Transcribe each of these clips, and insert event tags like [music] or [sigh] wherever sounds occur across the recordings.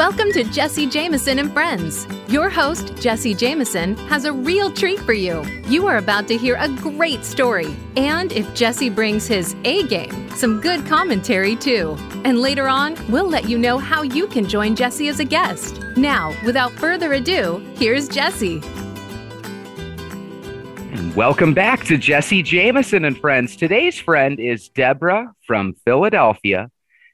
Welcome to Jesse Jameson and Friends. Your host, Jesse Jameson, has a real treat for you. You are about to hear a great story. And if Jesse brings his A game, some good commentary too. And later on, we'll let you know how you can join Jesse as a guest. Now, without further ado, here's Jesse. Welcome back to Jesse Jameson and Friends. Today's friend is Deborah from Philadelphia.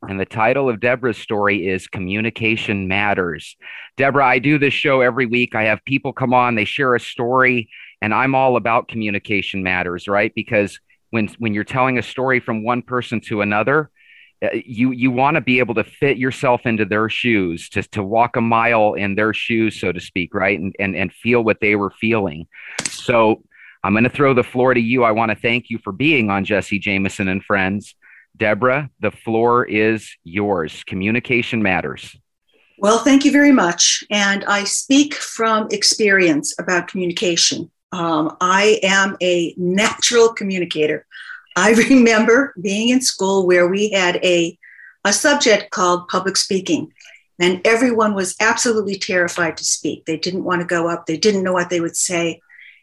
And the title of Deborah's story is Communication Matters. Deborah, I do this show every week. I have people come on, they share a story, and I'm all about communication matters, right? Because when when you're telling a story from one person to another, uh, you you want to be able to fit yourself into their shoes, to to walk a mile in their shoes, so to speak, right? And and and feel what they were feeling. So I'm going to throw the floor to you. I want to thank you for being on Jesse Jameson and Friends. Deborah, the floor is yours. Communication matters. Well, thank you very much. And I speak from experience about communication. Um, I am a natural communicator. I [laughs] remember being in school where we had a, a subject called public speaking, and everyone was absolutely terrified to speak. They didn't want to go up, they didn't know what they would say.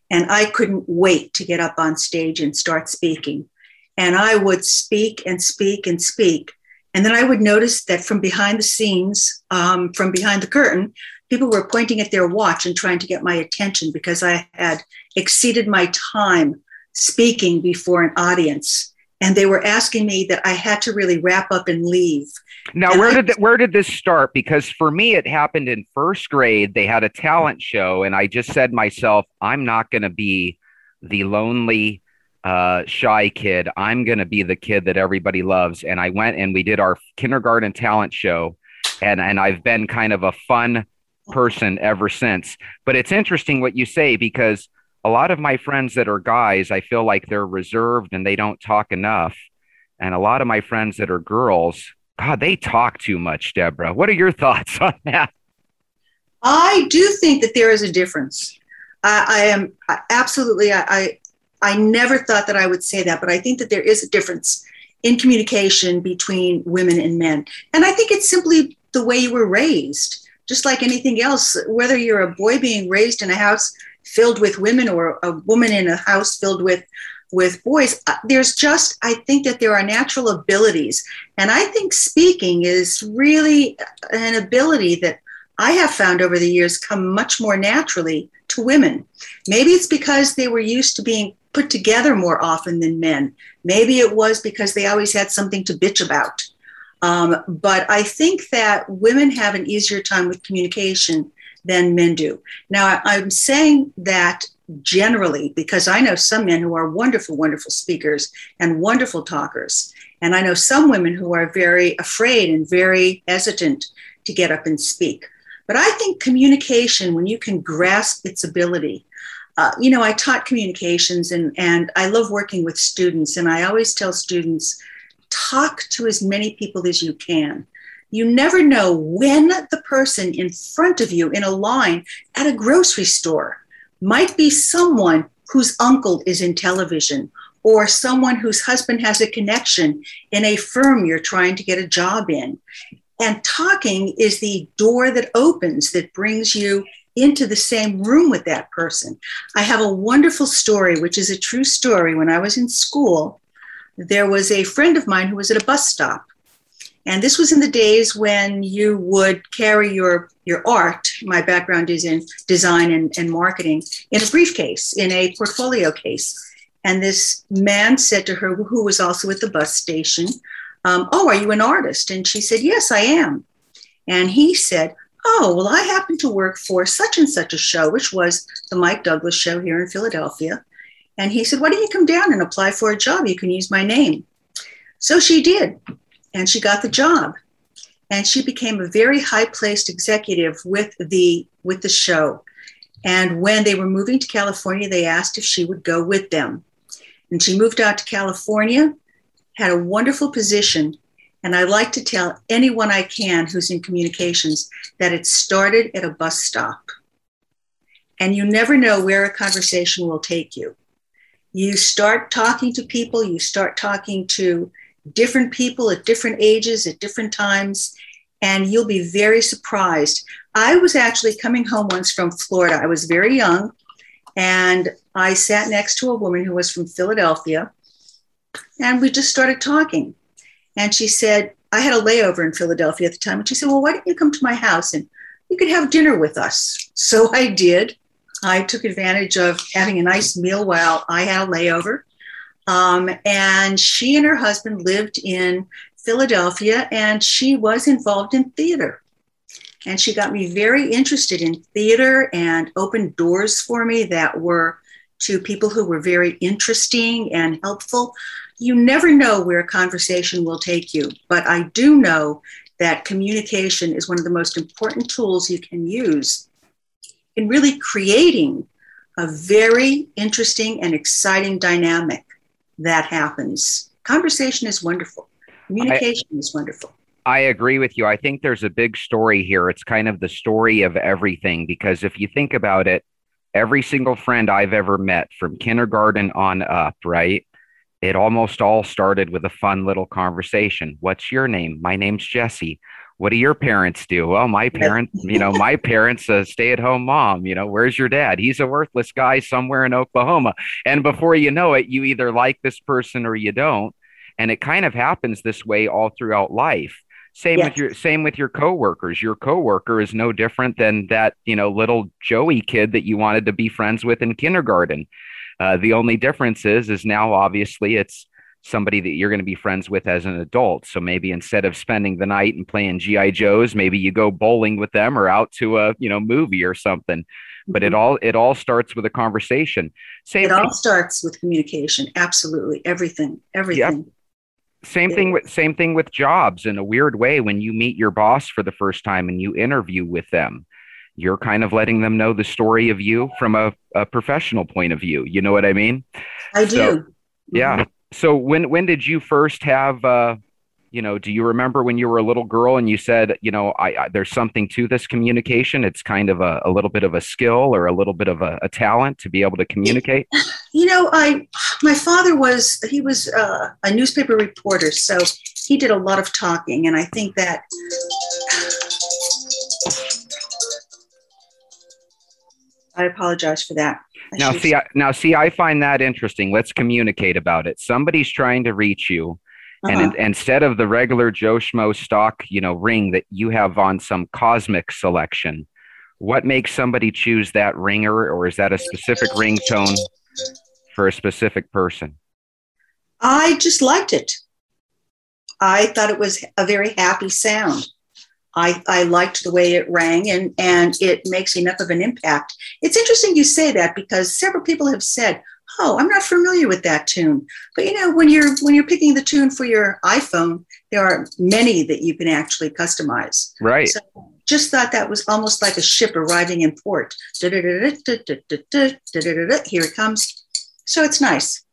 And I couldn't wait to get up on stage and start speaking. And I would speak and speak and speak. And then I would notice that from behind the scenes, um, from behind the curtain, people were pointing at their watch and trying to get my attention because I had exceeded my time speaking before an audience. And they were asking me that I had to really wrap up and leave. Now, And where I- did th- where did this start? Because for me, it happened in first grade. They had a talent show, and I just said to myself, "I'm not going to be the lonely, uh, shy kid. I'm going to be the kid that everybody loves." And I went and we did our kindergarten talent show, and and I've been kind of a fun person ever since. But it's interesting what you say because a lot of my friends that are guys, I feel like they're reserved and they don't talk enough. And a lot of my friends that are girls, God, they talk too much, Deborah. What are your [laughs] thoughts on that? I do think that there is a difference. I, I am absolutely. I, I I never thought that I would say that, but I think that there is a difference in communication between women and men, and I think it's simply the way you were raised. Just like anything else, whether you're a boy being raised in a house filled with women or a woman in a house filled with with boys, uh, there's just I think that there are natural abilities, and I think speaking is really an ability that I have found over the years come much more naturally to women. Maybe it's because they were used to being put together more often than men. Maybe it was because they always had something to bitch about. Um, but I think that women have an easier time with communication than men do. Now, I'm saying that generally because I know some men who are wonderful, wonderful speakers and wonderful talkers. And I know some women who are very afraid and very hesitant to get up and speak. But I think communication, when you can grasp its ability, uh, you know, I taught communications and, and I love working with students. And I always tell students talk to as many people as you can. You never know when the person in front of you in a line at a grocery store might be someone whose uncle is in television or someone whose husband has a connection in a firm you're trying to get a job in. And talking is the door that opens, that brings you into the same room with that person. I have a wonderful story, which is a true story. When I was in school, there was a friend of mine who was at a bus stop. And this was in the days when you would carry your, your art, my background is in design and, and marketing, in a briefcase, in a portfolio case. And this man said to her, who was also at the bus station, um, Oh, are you an artist? And she said, Yes, I am. And he said, Oh, well, I happen to work for such and such a show, which was the Mike Douglas show here in Philadelphia. And he said, Why don't you come down and apply for a job? You can use my name. So she did. And she got the job. And she became a very high placed executive with the, with the show. And when they were moving to California, they asked if she would go with them. And she moved out to California, had a wonderful position. And I like to tell anyone I can who's in communications that it started at a bus stop. And you never know where a conversation will take you. You start talking to people, you start talking to different people at different ages, at different times. and you'll be very surprised. I was actually coming home once from Florida. I was very young, and I sat next to a woman who was from Philadelphia, and we just started talking. And she said, I had a layover in Philadelphia at the time. And she said, Well, why don't you come to my house and you could have dinner with us? So [laughs] I did. I took advantage of having a nice meal while I had a layover. Um, and she and her husband lived in Philadelphia and she was involved in theater. And she got me very interested in theater and opened doors for me that were to people who were very interesting and helpful. You never know where a conversation will take you, but I do know that communication is one of the most important tools you can use in really creating a very interesting and exciting dynamic that happens. Conversation is wonderful. Communication I, is wonderful. I agree with you. I think there's a big story here. It's kind of the story of everything because if you think about it, every single friend I've ever met from kindergarten on up, right? It almost all started with a fun little conversation. What's your name? My name's Jesse. What do your parents do? Well, my parents, you know, my parents, a stay at home mom. You know, where's your dad? He's a worthless guy somewhere in Oklahoma. And before you know it, you either like this person or you don't. And it kind of happens this way all throughout life. Same yes. with your same with your coworkers. Your coworker is no different than that, you know, little Joey kid that you wanted to be friends with in kindergarten. Uh, the only difference is, is now obviously it's somebody that you're going to be friends with as an adult. So maybe instead of spending the night and playing GI Joes, maybe you go bowling with them or out to a you know movie or something. But mm-hmm. it all it all starts with a conversation. Same it thing. all starts with communication. Absolutely, everything, everything. Yep. Same thing with same thing with jobs in a weird way when you meet your boss for the first time and you interview with them you're kind of letting them know the story of you from a, a professional point of view. You know what i mean? I do. so, yeah. So when when did you first have uh you know do you remember when you were a little girl and you said you know I, I there's something to this communication? It's kind of a, a little bit of a skill or a little bit of a, a, talent to be able to communicate? [laughs] You know i my father was he was uh, a newspaper reporter so he did a lot of talking and i think that i apologize for that I now see I, now see i find that interesting let's communicate about it somebody's trying to reach you uh-huh. And in, instead of the regular Joe Schmo stock, you know, ring that you have on some cosmic selection, what makes somebody choose that ringer, or is that a specific ringtone for a specific person? I just liked it. I thought it was a very happy sound. I, I liked the way it rang and, and it makes enough of an impact. It's interesting you say that because several people have said, oh i'm not familiar with that tune. But you know when you're when you're picking the tune for your iphone there are many that you can actually customize. Right. So just thought that was almost like a ship arriving in port. Here it comes so it's nice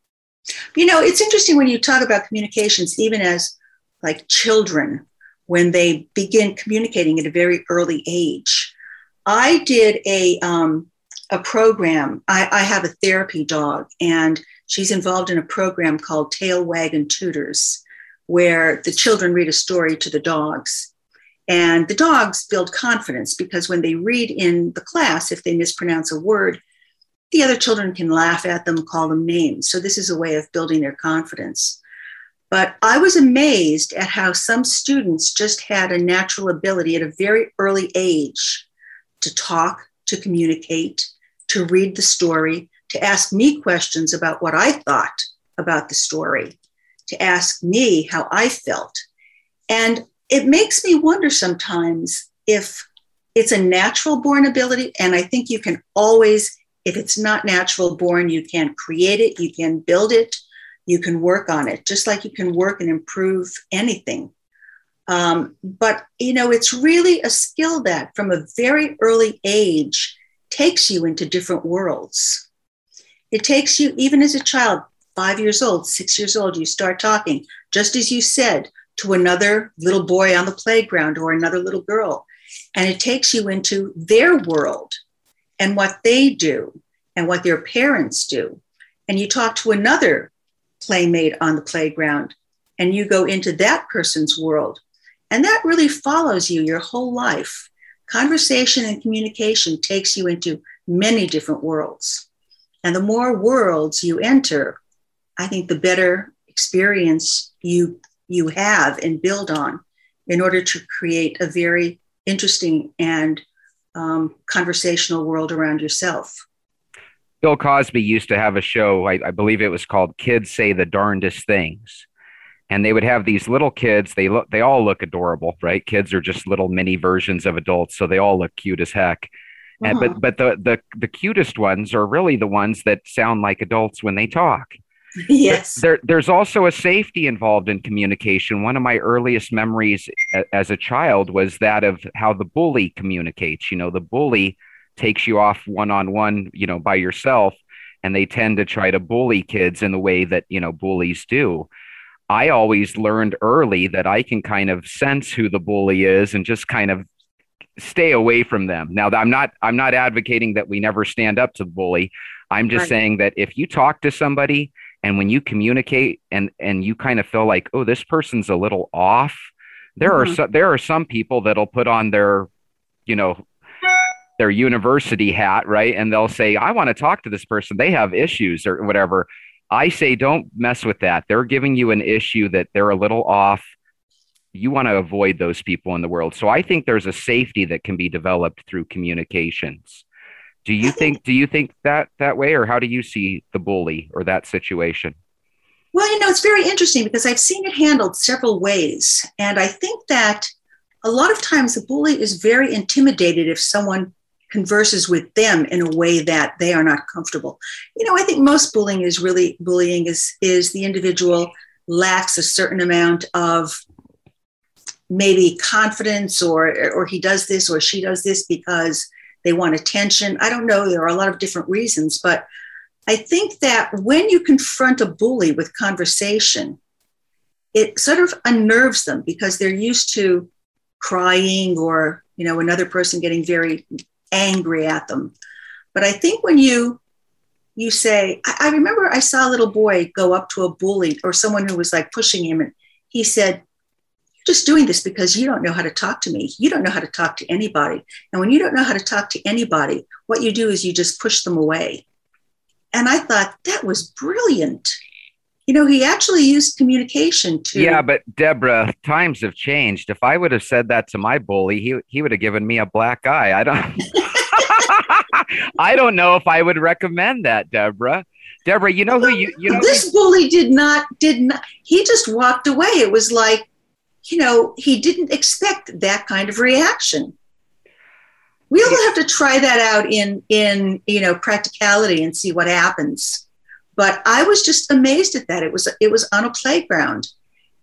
you know it's interesting when you talk about communications even as like children when they begin communicating at a very early age i did a um, a program. I, I have a therapy dog, and she's involved in a program called Tail Waggin' Tutors, where the children read a story to the dogs. And the dogs build confidence because when they read in the class, if they mispronounce a word, the other children can laugh at them, call them names. So, this is a way of building their confidence. But I was amazed at how some students just had a natural ability at a very early age to talk, to communicate, to read the story, to ask me questions about what I thought about the story, to ask me how I felt. And it makes me wonder sometimes if it's a natural born ability. And I think you can always, if it's not natural born, you can create it, you can build it, you can work on it, just like you can work and improve anything. Um, but, you know, it's really a skill that from a very early age, takes you into different worlds. It takes you, even as a child, five years old, six years old, you start talking, just as you said, to another little boy on the playground or another little girl. And it takes you into their world and what they do and what their parents do. And you talk to another playmate on the playground and you go into that person's world And that really follows you your whole life. Conversation and communication takes you into many different worlds. And the more worlds you enter, I think the better experience you you have and build on in order to create a very interesting and um, conversational world around yourself. Bill Cosby used to have a show, I, I, believe it was called Kids Say the Darndest Things. And they would have these little kids, they look they all look adorable, right? Kids are just little mini versions of adults, so they all look cute as heck. Uh-huh. And, but but the, the the cutest ones are really the ones that sound like adults when they talk. Yes. There, there's also a safety involved in communication. One of my earliest memories as a child was that of how the bully communicates. You know, the bully takes you off one on one, you know, by yourself, and they tend to try to bully kids in the way that, you know, bullies do. I always learned early that I can kind of sense who the bully is and just kind of stay away from them. Now, I'm not I'm not advocating that we never stand up to the bully. I'm just right. saying that if you talk to somebody and when you communicate and and you kind of feel like oh this person's a little off there mm-hmm. are so, there are some people that'll put on their you know their university hat right? And they'll say i want to talk to this person. They have issues or whatever. I say don't mess with that. They're giving you an issue that they're a little off. You want to avoid those people in the world. So i think there's a safety that can be developed through communications. Do you think do you think that that way or how do you see the bully or that situation? Well, you know, it's very interesting because I've seen it handled several ways. And I think that a lot of times the bully is very intimidated if someone converses with them in a way that they are not comfortable. You know, I think most bullying is really bullying is is the individual lacks a certain amount of maybe confidence or or he does this or she does this because they want attention. I don't know. There are a lot of different reasons, but I think that when you confront a bully with conversation, it sort of unnerves them because they're used to crying or you know another person getting very angry at them. But I think when you you say, I, I remember I saw a little boy go up to a bully or someone who was like pushing him, and he said, You're just doing this because you don't know how to talk to me. You don't know how to talk to anybody. And when you don't know how to talk to anybody, what you do is you just push them away. And I thought that was brilliant. You know, he actually used communication to. Yeah, but Deborah, times have changed. If I would have said that to my bully, he, he would have given me a black eye. I don't. I don't know if I would recommend that, Deborah. Deborah, you know who you you know. This bully did not did not. He just walked away. It was like you know, he didn't expect that kind of reaction. We'll have to try that out in in you know practicality and see what happens. But I was just amazed at that. It was it was on a playground,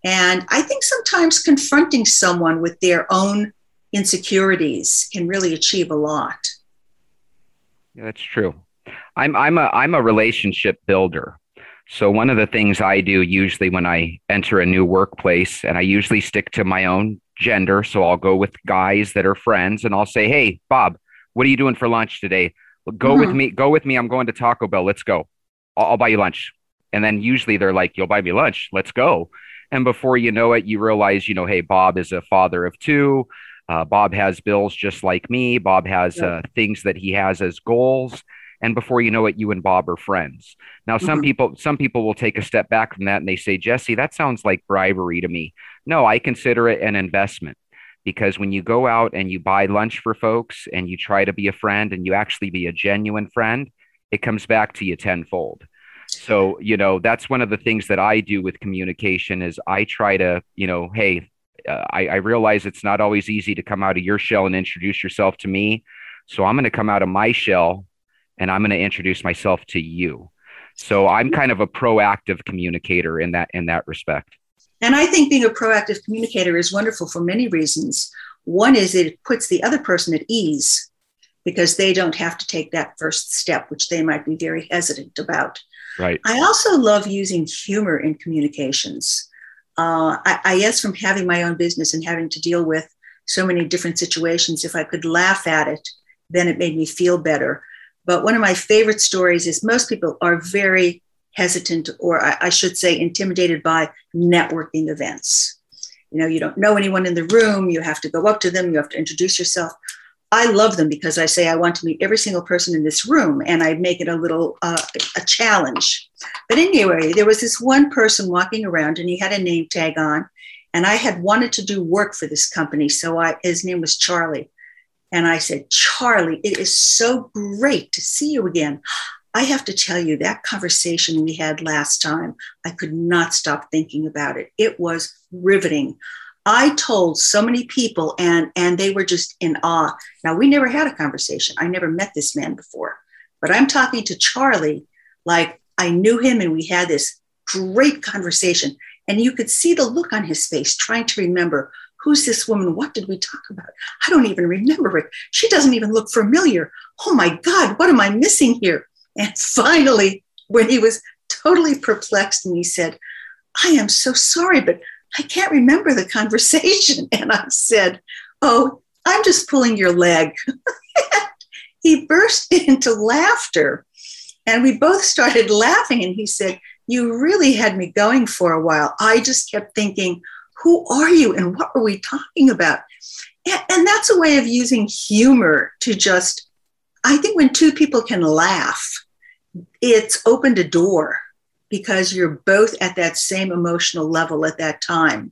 and I think sometimes confronting someone with their own insecurities can really achieve a lot. Yeah, that's true. I'm I'm a I'm a relationship builder. So, one of the things I do usually when I enter a new workplace, and I usually stick to my own gender. So, I'll go with guys that are friends and I'll say, Hey, Bob, what are you doing for lunch today? Go mm-hmm. with me. Go with me. I'm going to Taco Bell. Let's go. I'll, I'll buy you lunch. And then usually they're like, You'll buy me lunch. Let's go. And before you know it, you realize, you know, hey, Bob is a father of two. Uh, Bob has bills just like me. Bob has uh, things that he has as goals. And before you know it you and bob are friends. Now some mm-hmm. people some people will take a step back from that and they say jesse that sounds like bribery to me. No i consider it an investment. Because when you go out and you buy lunch for folks and you try to be a friend and you actually be a genuine friend it comes back to you tenfold. So you know that's one of the things that i do with communication is i try to you know hey Uh, I, I realize it's not always easy to come out of your shell and introduce yourself to me so i'm going to come out of my shell and I'm going to introduce myself to you. So I'm kind of a proactive communicator in that in that respect. And I think being a proactive communicator is wonderful for many reasons. One is it puts the other person at ease because they don't have to take that first step, which they might be very hesitant about. Right. I also love using humor in communications. Uh, I, I guess from having my own business and having to deal with so many different situations, if I could laugh at it, then it made me feel better. But one of my favorite stories is most people are very hesitant, or I, I should say, intimidated by networking events. you know, you don't know anyone in the room. You have to go up to them. You have to introduce yourself. I love them because I say I want to meet every single person in this room, and I make it a little uh, a challenge. But anyway, there was this one person walking around, and he had a name tag on, and I had wanted to do work for this company, so I his name was Charlie, and I said, Charlie, it is so great to see you again. I have to tell you that conversation we had last time, I could not stop thinking about it. It was riveting. I told so many people and and they were just in awe. Now we never had a conversation. I never met this man before. But I'm talking to Charlie like I knew him and we had this great conversation and you could see the look on his face trying to remember who's this woman? What did we talk about? I don't even remember it. She doesn't even look familiar. Oh my God, what am I missing here? And [laughs] finally, when he was totally perplexed and he said, I am so sorry, but I can't remember the conversation. [laughs] And I said, Oh, I'm just pulling your leg. [laughs] he burst [laughs] into laughter. And we both started laughing. And he said, You really had me going for a while. I just kept thinking, Who are you? And what were we talking about? And, that's a way of using humor to just, I think when two people can laugh, it's opened a door because you're both at that same emotional level at that time.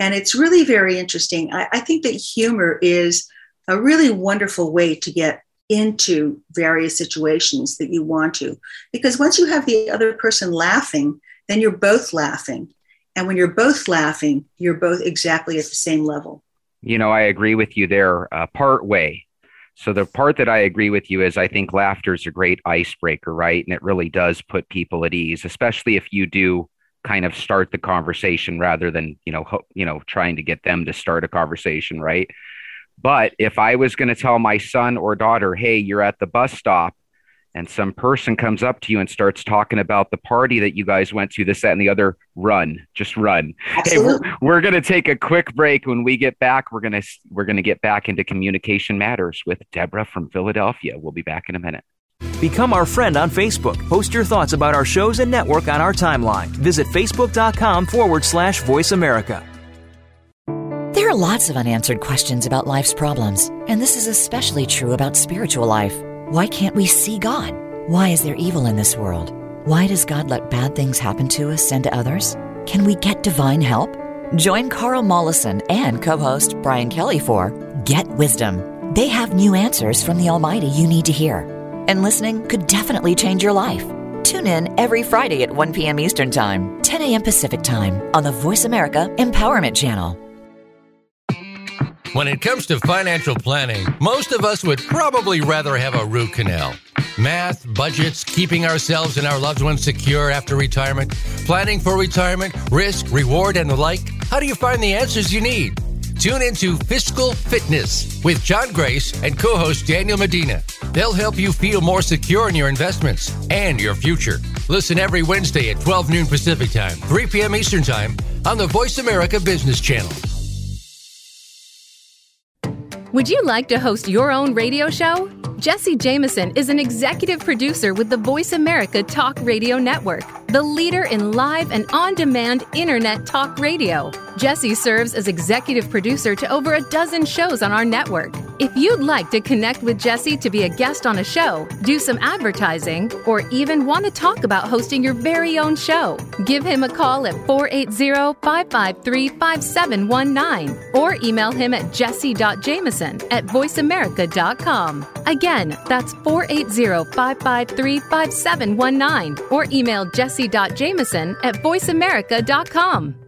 And it's really very interesting. I, I, think that humor is a really wonderful way to get into various situations that you want to. Because once you have the other person laughing, then you're both laughing. And when you're both laughing, you're both exactly at the same level. You know, I agree with you there, uh, part way. So the part that I agree with you is I think laughter is a great icebreaker, right? And it really does put people at ease, especially if you do kind of start the conversation rather than, you know, ho- you know, trying to get them to start a conversation, right? But if I was going to tell my son or daughter, "Hey, you're at the bus stop," and some person comes up to you and starts talking about the party that you guys went to, this, that, and the other, run, just run. Absolutely. Hey, we're, we're going to take a quick break. When we get back, we're going to we're going to get back into communication matters with Deborah from Philadelphia. We'll be back in a minute. Become our friend on Facebook. Post your thoughts about our shows and network on our timeline. Visit facebook.com forward slash voice America. There are lots of unanswered questions about life's problems, and this is especially true about spiritual life. Why can't we see God? Why is there evil in this world? Why does God let bad things happen to us and to others? Can we get divine help? Join Carl Mollison and co host Brian Kelly for Get Wisdom. They have new answers from the Almighty you need to hear. And listening could definitely change your life. Tune in every Friday at 1 p.m. Eastern Time, 10 a.m. Pacific Time on the Voice America Empowerment Channel. When it comes to financial planning, most of us would probably rather have a root canal. Math, budgets, keeping ourselves and our loved ones secure after retirement, planning for retirement, risk, reward, and the like. How do you find the answers you need? Tune into Fiscal Fitness with John Grace and co host Daniel Medina. They'll help you feel more secure in your investments and your future. Listen every Wednesday at 12 noon Pacific Time, 3 p.m. Eastern Time on the Voice America Business Channel. Would you like to host your own radio show? Jesse Jameson is an executive producer with the Voice America Talk Radio Network, the leader in live and on demand internet talk radio. Jesse serves as executive producer to over a dozen shows on our network. If you'd like to connect with Jesse to be a guest on a show, do some advertising, or even want to talk about hosting your very own show, give him a call at 480 553 5719 or email him at jesse.jameson at voiceamerica.com. Again, that's 480 553 5719 or email jesse.jameson at voiceamerica.com.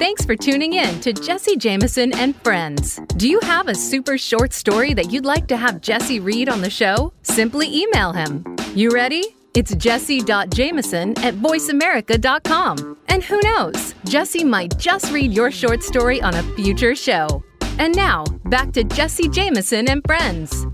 Thanks for tuning in to Jesse Jameson and Friends. Do you have a super short story that you'd like to have Jesse read on the show? Simply email him. You ready? It's jesse.jameson at voiceamerica.com. And who knows, Jesse might just read your short story on a future show. And now, back to Jesse Jameson and friends.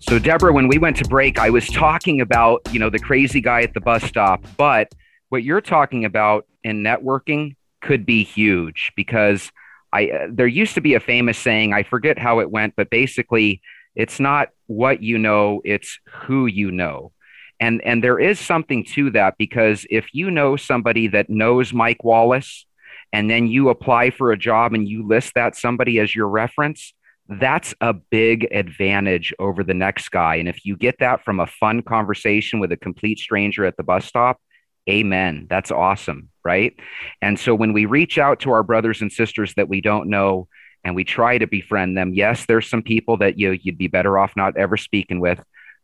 So, Deborah, when we went to break, I was talking about, you know, the crazy guy at the bus stop. But what you're talking about in networking could be huge because I uh, there used to be a famous saying, I forget how it went, but basically, it's not what you know, it's who you know. And and there is something to that because if you know somebody that knows Mike Wallace and then you apply for a job and you list that somebody as your reference, that's a big advantage over the next guy. And if you get that from a fun conversation with a complete stranger at the bus stop, amen. That's awesome. Right. And so when we reach out to our brothers and sisters that we don't know and we try to befriend them, yes, there's some people that you, you'd be better off not ever speaking with.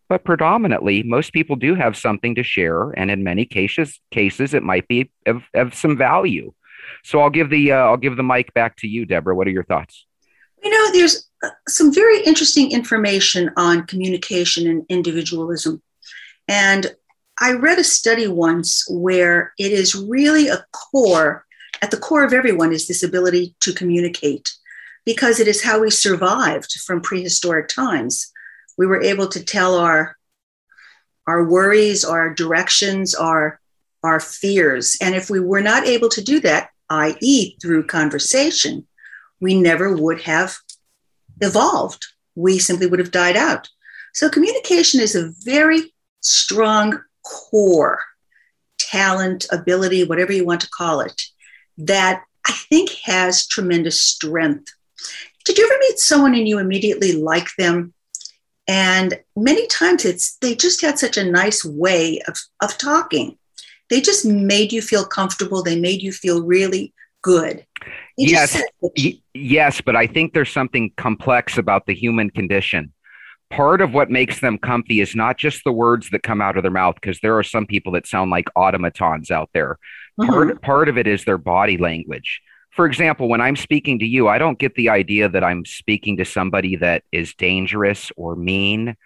But predominantly, most people do have something to share, and in many cases, cases it might be of, of some value. So I'll give the uh, I'll give the mic back to you, Deborah. What are your thoughts? You know, there's uh, some very interesting information on communication and individualism. And I read a study once where it is really a core, at the core of everyone is this ability to communicate because it is how we survived from prehistoric times. We were able to tell our our worries, our directions, our our fears. And if we were not able to do that, i.e., through conversation, we never would have evolved. We simply would have died out. So, communication is a very strong core talent, ability, whatever you want to call it, that I think has tremendous strength. Did you ever meet someone and you immediately like them? And many times it's they just had such a nice way of, of talking. They just made you feel comfortable. They made you feel really good yes, yes, but I think there's something complex about the human condition. Part of what makes them comfy is not just the words that come out of their mouth, because there are some people that sound like automatons out there. Mm-hmm. Part, part of it is their body language. For example, when I'm speaking to you, I don't get the idea that I'm speaking to somebody that is dangerous or mean.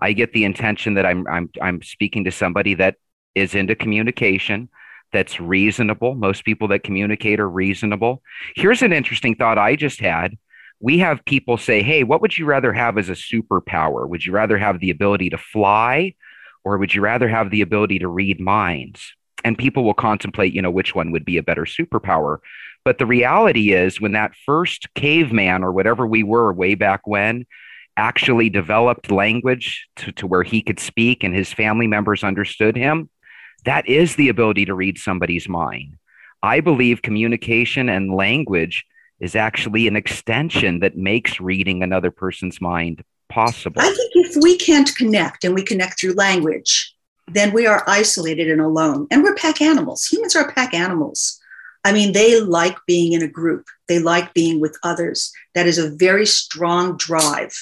I get the intention that I'm I'm I'm speaking to somebody that is into communication that's reasonable. Most people that communicate are reasonable. Here's an interesting thought I just had. We have people say, Hey, what would you rather have as a superpower? Would you rather have the ability to fly or would you rather have the ability to read minds? And people will contemplate, you know, which one would be a better superpower. But the reality is, when that first caveman or whatever we were way back when actually developed language to, to where he could speak and his family members understood him, that is the ability to read somebody's mind. I believe communication and language is actually an extension that makes reading another person's mind possible. I think if we can't connect and we connect through language, then we are isolated and alone. And we're pack animals. Humans are pack animals. I mean, they like being in a group, they like being with others. That is a very strong drive.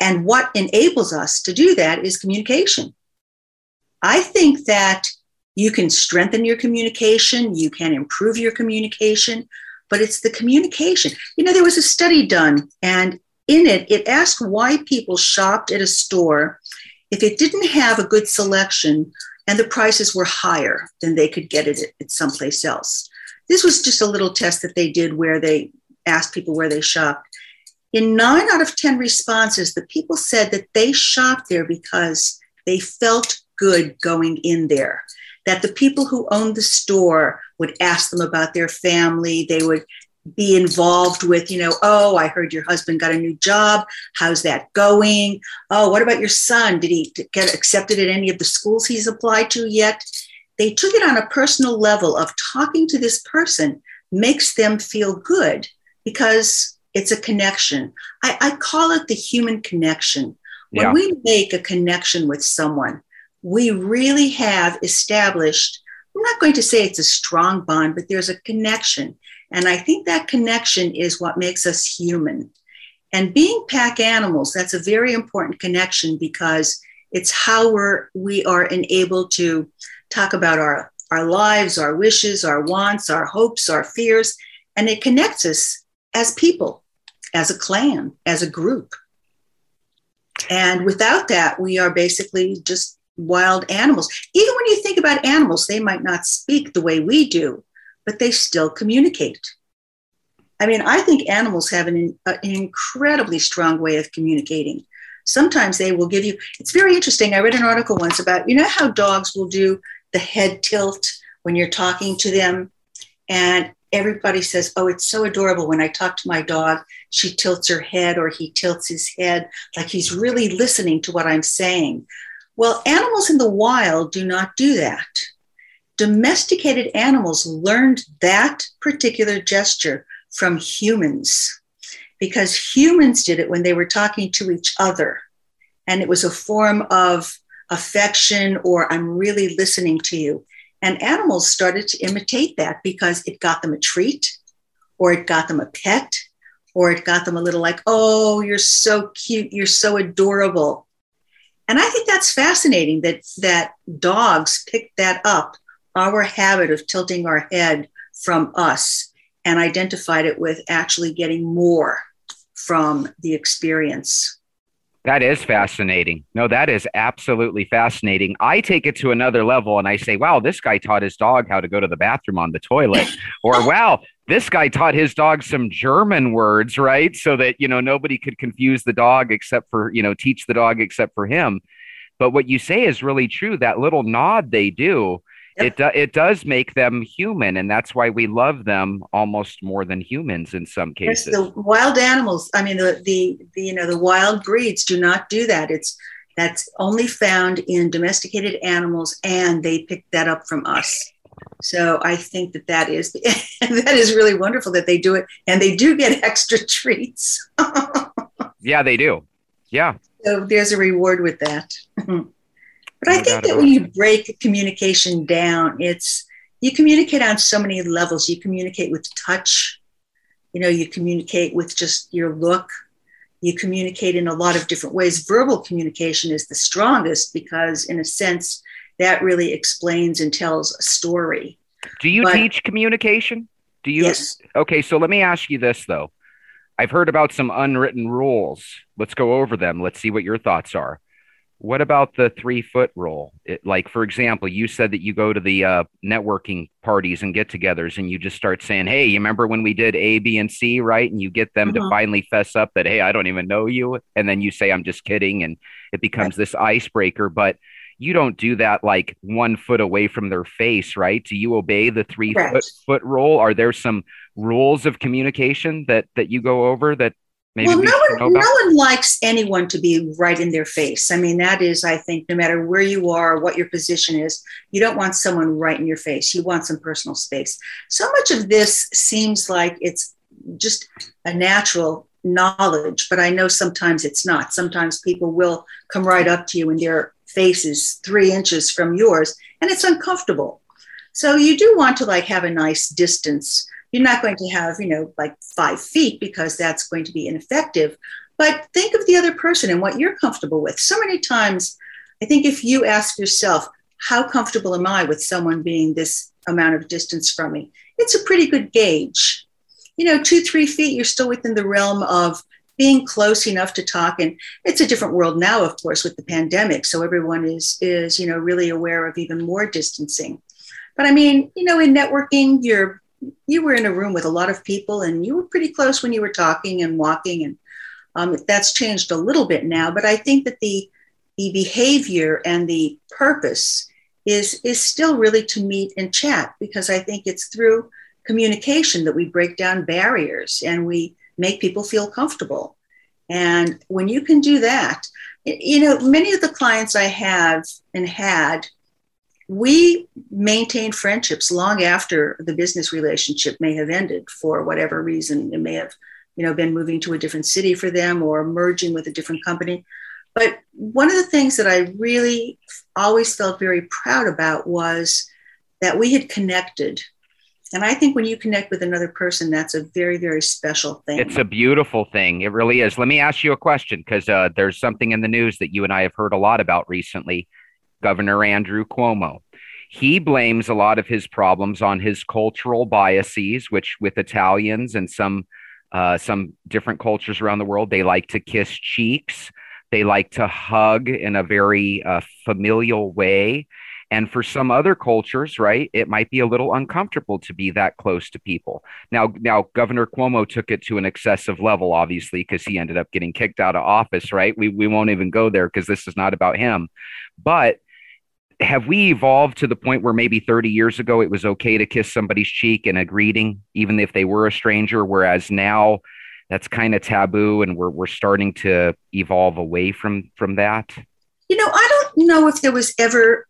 And what enables us to do that is communication. I think that you can strengthen your communication, you can improve your communication, but it's the communication. You know, there was a study done, and in it, it asked why people shopped at a store if it didn't have a good selection and the prices were higher than they could get it at someplace else. This was just a little test that they did where they asked people where they shopped. In nine out of 10 responses, the people said that they shopped there because they felt good going in there that the people who owned the store would ask them about their family. They would be involved with, you know, oh, I heard your husband got a new job. How's that going? Oh, what about your son? Did he get accepted at any of the schools he's applied to yet? They took it on a personal level of talking to this person makes them feel good because it's a connection. I, I call it the human connection. When yeah. we make a connection with someone, we really have established, I'm not going to say it's a strong bond, but there's a connection. And I think that connection is what makes us human. And being pack animals, that's a very important connection because it's how we're, we are enabled to talk about our, our lives, our wishes, our wants, our hopes, our fears. And it connects us as people, as a clan, as a group. And without that, we are basically just wild animals. Even when you think about animals, they might not speak the way we do, but they still communicate. I mean, I think animals have an, an incredibly strong way of communicating. Sometimes they will give you, it's very interesting. I read an article once about, you know, how dogs will do the head tilt when you're talking to them. And everybody says, Oh, it's so adorable. When I talk to my dog, she tilts her head or he tilts his head like he's really listening to what I'm saying. Well, animals in the wild do not do that. Domesticated animals learned that particular gesture from humans because humans did it when they were talking to each other. And it was a form of affection or I'm really listening to you. And animals started to imitate that because it got them a treat or it got them a pet or it got them a little like, oh, you're so cute, you're so adorable. And I think that's fascinating that that dogs picked that up, our habit of tilting our head from us and identified it with actually getting more from the experience. That is fascinating. No, that is absolutely fascinating. I take it to another level and I say, wow, this guy taught his dog how to go to the bathroom on the toilet. [laughs] or, wow, this guy taught his dog some German words, right? So that, you know, nobody could confuse the dog except for, you know, teach the dog except for him. But what you say is really true. That little nod they do it do, it does make them human, and that's why we love them almost more than humans in some cases. the wild animals. I mean, the, the the you know the wild breeds do not do that. It's that's only found in domesticated animals, and they pick that up from us. So I think that that is [laughs] that is really wonderful that they do it, and they do get [laughs] extra treats. [laughs] yeah, they do. Yeah. So there's a reward with that. But I think that when you break communication down, it's you communicate on so many levels. You communicate with touch, you know, you communicate with just your look. You communicate in a lot of different ways. Verbal communication is the strongest because, in a sense, that really explains and tells a story. Do you but, teach communication? Do you? Yes. Okay, so let me ask you this though. I've heard about some unwritten rules. Let's go over them. Let's see what your thoughts are. What about the three foot rule? It, like, for example, you said that you go to the uh, networking parties and get togethers and you just start saying, Hey, you remember when we did A, B, and C, right? And you get them to mm-hmm. finally fess up that, Hey, I don't even know you. And then you say, I'm just kidding. And it becomes right. this icebreaker. But you don't do that like one foot away from their face, right? Do you obey the three foot, foot rule? Are there some rules of communication that that you go over that Maybe well, no one, no one likes anyone to be right in their face. I mean, that is, I think, no matter where you are, what your position is, you don't want someone right in your face. You want some personal space. So much of this seems like it's just a natural knowledge, but I know sometimes it's not. Sometimes people will come right up to you and their face is three inches from yours, and it's uncomfortable. So you do want to like have a nice distance you're not going to have, you know, like five feet because that's going to be ineffective. But think of the other person and what you're comfortable with. So many times, I think if you ask yourself, how comfortable am I with someone being this amount of distance from me? It's a pretty good gauge. You know, two, three feet, you're still within the realm of being close enough to talk. And it's a different world now, of course, with the pandemic. So everyone is is, you know, really aware of even more distancing. But I mean, you know, in networking, you're you were in a room with a lot of people and you were pretty close when you were talking and walking and um, that's changed a little bit now but i think that the the behavior and the purpose is is still really to meet and chat because i think it's through communication that we break down barriers and we make people feel comfortable and when you can do that you know many of the clients i have and had we maintain friendships long after the business relationship may have ended for whatever reason. It may have, you know, been moving to a different city for them or merging with a different company. But one of the things that I really always felt very proud about was that we had connected. And I think when you connect with another person, that's a very, very special thing. It's a beautiful thing. It really is. Let me ask you a question because uh, there's something in the news that you and I have heard a lot about recently. Governor Andrew Cuomo. He blames a lot of his problems on his cultural biases, which with Italians and some uh, some different cultures around the world, they like to kiss cheeks. They like to hug in a very uh, familial way. And for some other cultures, right, it might be a little uncomfortable to be that close to people. Now, now Governor Cuomo took it to an excessive level, obviously, because he ended up getting kicked out of office, right? We we won't even go there because this is not about him. But have we evolved to the point where maybe 30 years ago it was okay to kiss somebody's cheek in a greeting, even if they were a stranger, whereas now that's kind of taboo and we're we're starting to evolve away from from that? You know, I don't know if there was ever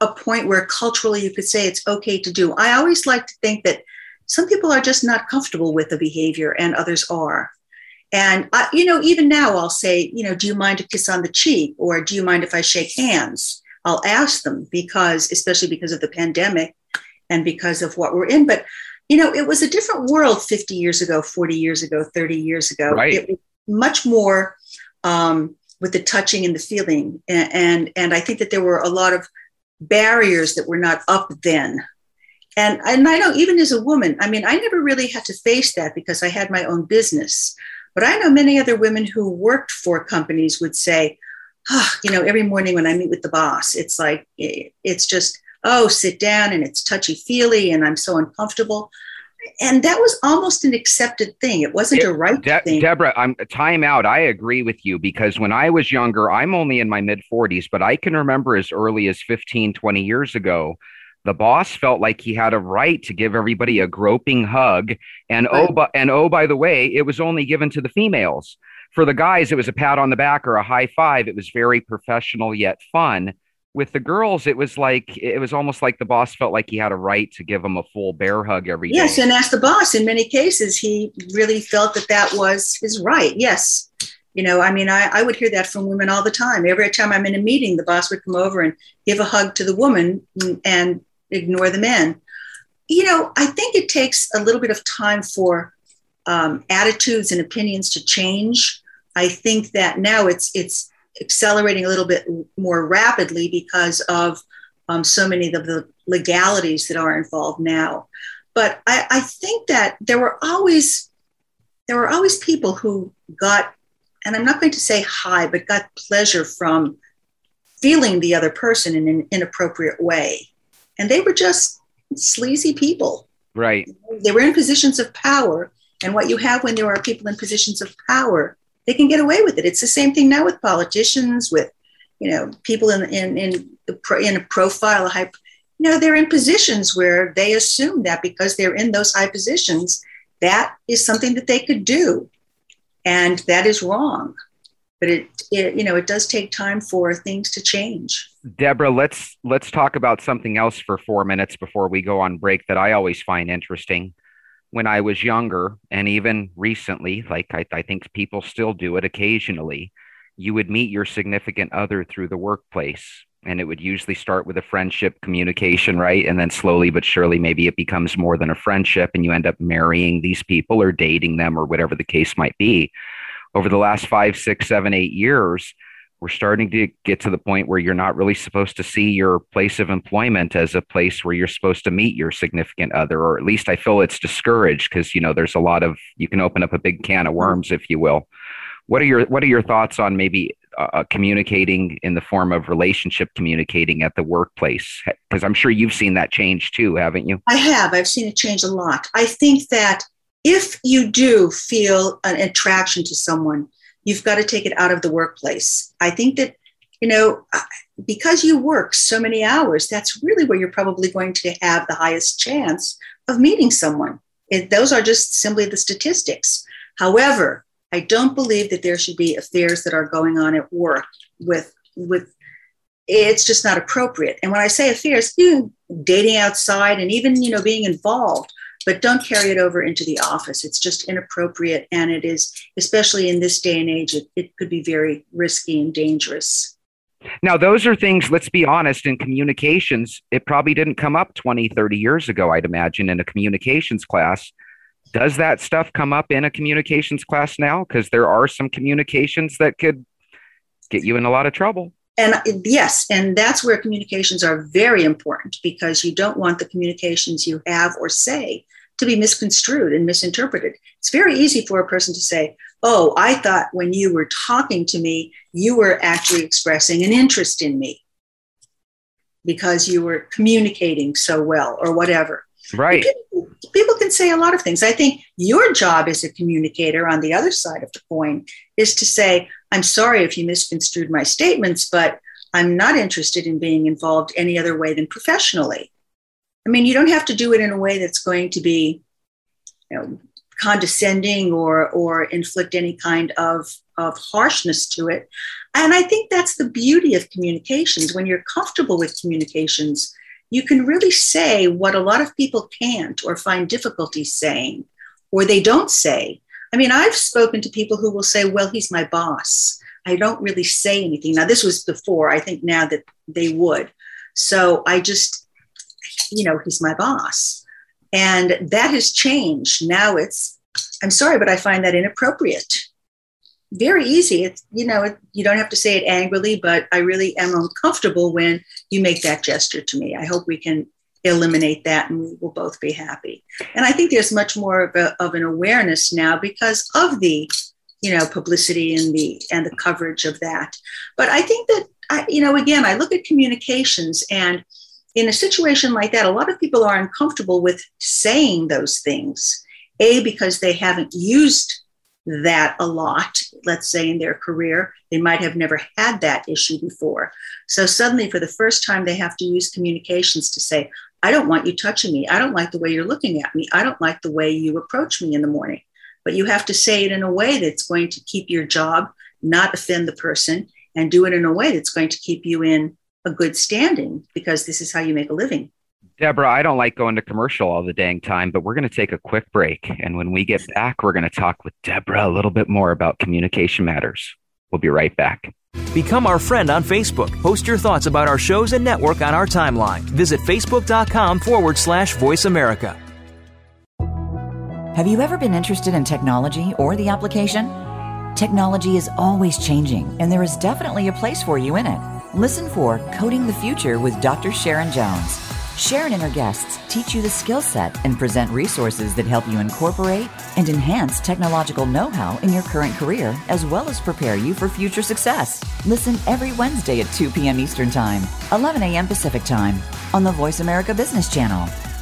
a point where culturally you could say it's okay to do. I always like to think that some people are just not comfortable with the behavior and others are. And, I, you know, even now I'll say, you know, do you mind a kiss on the cheek or do you mind if I shake hands? I'll ask them because, especially because of the pandemic and because of what we're in. But, you know, it was a different world 50 years ago, 40 years ago, 30 years ago. Right. It was much more um, with the touching and the feeling. And, and, and I think that there were a lot of barriers that were not up then. And, and I know even as a woman, I mean, I never really had to face that because I had my own business. But I know many other women who worked for companies would say, oh, you know, every morning when I meet with the boss, it's like, eh, it's just, oh, sit down and it's touchy feely and I'm so uncomfortable. And that was almost an accepted thing. It wasn't it, a right De- thing. Debra, I'm time out. I agree with you because when I was younger, I'm only in my mid 40s, but I can remember as early as 15, 20 years ago, the boss felt like he had a right to give everybody a groping hug. And oh, right. oh, but, and oh, by the way, it was only given to the females. For the guys, it was a pat on the back or a high five. It was very professional yet fun. With the girls, it was like it was almost like the boss felt like he had a right to give them a full bear hug every yes, and as the boss, in many cases, he really felt that that was his right. Yes, you know, I mean, I, I would hear that from women all the time. Every time I'm in a meeting, the boss would come over and give a hug to the woman and ignore the men. You know, I think it takes a little bit of time for um, attitudes and opinions to change. I think that now it's it's accelerating a little bit more rapidly because of um, so many of the legalities that are involved now. But I, I think that there were always there were always people who got, and I'm not going to say high, but got pleasure from feeling the other person in an inappropriate way. And they were just sleazy people. Right. They were in positions of power. And what you have when there are people in positions of power they can get away with it. It's the same thing now with politicians, with you know people in in in the pro, in a profile, high, you know, they're in positions where they assume that because they're in those high positions, that is something that they could do, and that is wrong. But it, it you know it does take time for things to change. Debra, let's let's talk about something else for four minutes before we go on break that I always find interesting when I was younger, and even recently, like I, I, think people still do it occasionally, you would meet your significant other through the workplace. And it would usually start with a friendship communication, right? And then slowly but surely, maybe it becomes more than a friendship, and you end up marrying these people or dating them or whatever the case might be. Over the last five, six, seven, eight years, we're starting to get to the point where you're not really supposed to see your place of employment as a place where you're supposed to meet your significant other or at least i feel it's discouraged because you know there's a lot of you can open up a big can of worms if you will. What are your what are your thoughts on maybe uh, uh communicating in the form of relationship communicating at the workplace? Because i'm sure you've seen that change too haven't you? I have. I've seen it change a lot. I think that if you do feel an attraction to someone you've got to take it out of the workplace. I think that, you know, uh, because you work so many hours, that's really where you're probably going to have the highest chance of meeting someone. It, those are just simply the statistics. However, I don't believe that there should be affairs that are going on at work with with it's just not appropriate. And when I say affairs, you know, dating outside and even you know being involved but don't carry it over into the office. It's just inappropriate. And it is, especially in this day and age, it, it could be very risky and dangerous. Now, those are things, let's be honest, in communications, it probably didn't come up 20, 30 years ago, I'd imagine, in a communications class. Does that stuff come up in a communications class now? Because there are some communications that could get you in a lot of trouble. And yes, and that's where communications are very important because you don't want the communications you have or say to be misconstrued and misinterpreted. It's very easy for a person to say, oh, I thought when you were talking to me, you were actually expressing an interest in me because you were communicating so well or whatever. Right. People, people, can say a lot of things. I think your job as a communicator on the other side of the coin is to say, I'm sorry if you misconstrued my statements, but I'm not interested in being involved any other way than professionally. I mean, you don't have to do it in a way that's going to be, you know, condescending or or inflict any kind of of harshness to it. And I think that's the beauty of communications. When you're comfortable with communications, you can really say what a lot of people can't or find difficulty saying, or they don't say. I mean, I've spoken to people who will say, Well, he's my boss. I don't really say anything. Now, this was before. I think now that they would. So I just, you know, he's my boss. And that has changed. Now it's, I'm sorry, but I find that inappropriate. Very easy. It's, you know, it, you don't have to say it angrily, but I really am uncomfortable when you make that gesture to me. I hope we can eliminate that and we will both be happy. And I think there's much more of, a, of an awareness now because of the you know publicity and the and the coverage of that. But i think that I, you know again i look at communications and in a situation like that a lot of people are uncomfortable with saying those things a because they haven't used that a lot let's say in their career. They might have never had that issue before. So suddenly for the first time they have to use communications to say i don't want you touching me i don't like the way you're looking at me i don't like the way you approach me in the morning but you have to say it in a way that's going to keep your job, not offend the person, and do it in a way that's going to keep you in a good standing because this is how you make a living. Debra, I don't like going to commercial all the dang time, but we're going to take a quick break. And when we get back, we're going to talk with Debra a little bit more about communication matters. We'll be right back. Become our friend on Facebook. Post your thoughts about our shows and network on our timeline. Visit facebook.com forward slash voice America. Have you ever been interested in technology or the application? Technology is always changing, and there is definitely a place for you in it. Listen for Coding the Future with Dr. Sharon Jones. Sharon and her guests teach you the skill set and present resources that help you incorporate and enhance technological know how in your current career, as well as prepare you for future success. Listen every Wednesday at 2 p.m. Eastern Time, 11 a.m. Pacific Time on the Voice America Business Channel.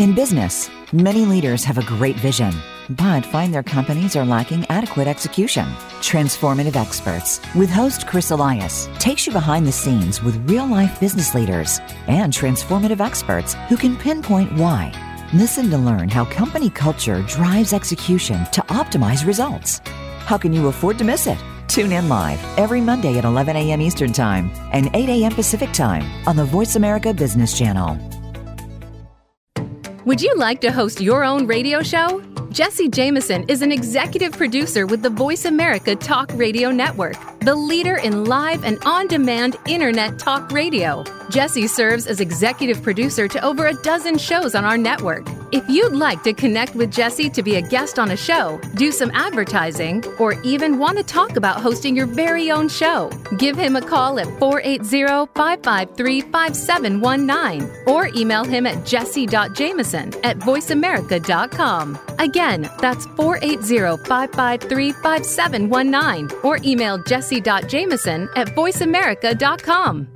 In business, many leaders have a great vision, but find their companies are lacking adequate execution. Transformative Experts with host Chris Elias takes you behind the scenes with real life business leaders and transformative experts who can pinpoint why. Listen to learn how company culture drives execution to optimize results. How can you afford to miss it? Tune in live every Monday at 11 a.m. Eastern Time and 8 a.m. Pacific Time on the Voice America Business Channel. Would you like to host your own radio show? Jesse Jameson is an executive producer with the Voice America Talk Radio Network, the leader in live and on demand internet talk radio. Jesse serves as executive producer to over a dozen shows on our network. If you'd like to connect with Jesse to be a guest on a show, do some advertising, or even want to talk about hosting your very own show, give him a call at 480 553 5719 or email him at jesse.jameson at voiceamerica.com. Again, that's 480 553 5719 or email jesse.jameson at voiceamerica.com.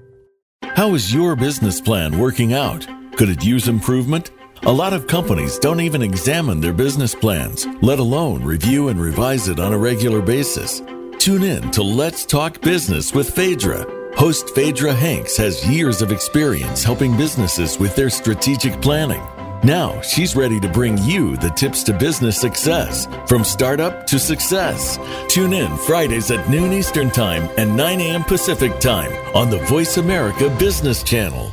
How is your business plan working out? Could it use improvement? A lot of companies don't even examine their business plans, let alone review and revise it on a regular basis. Tune in to Let's Talk Business with Phaedra. Host Phaedra Hanks has years of experience helping businesses with their strategic planning. Now she's ready to bring you the tips to business success from startup to success. Tune in Fridays at noon Eastern Time and 9 a.m. Pacific Time on the Voice America Business Channel.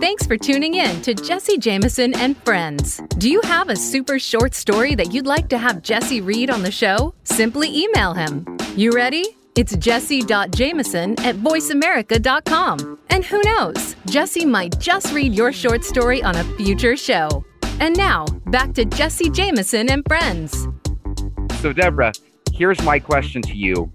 Thanks for tuning in to Jesse Jameson and Friends. Do you have a super short story that you'd like to have Jesse read on the show? Simply email him. You ready? It's jesse.jameson at voiceamerica.com. And who knows, Jesse might just read your short story on a future show. And now, back to Jesse Jameson and Friends. So, Debra, here's my question to you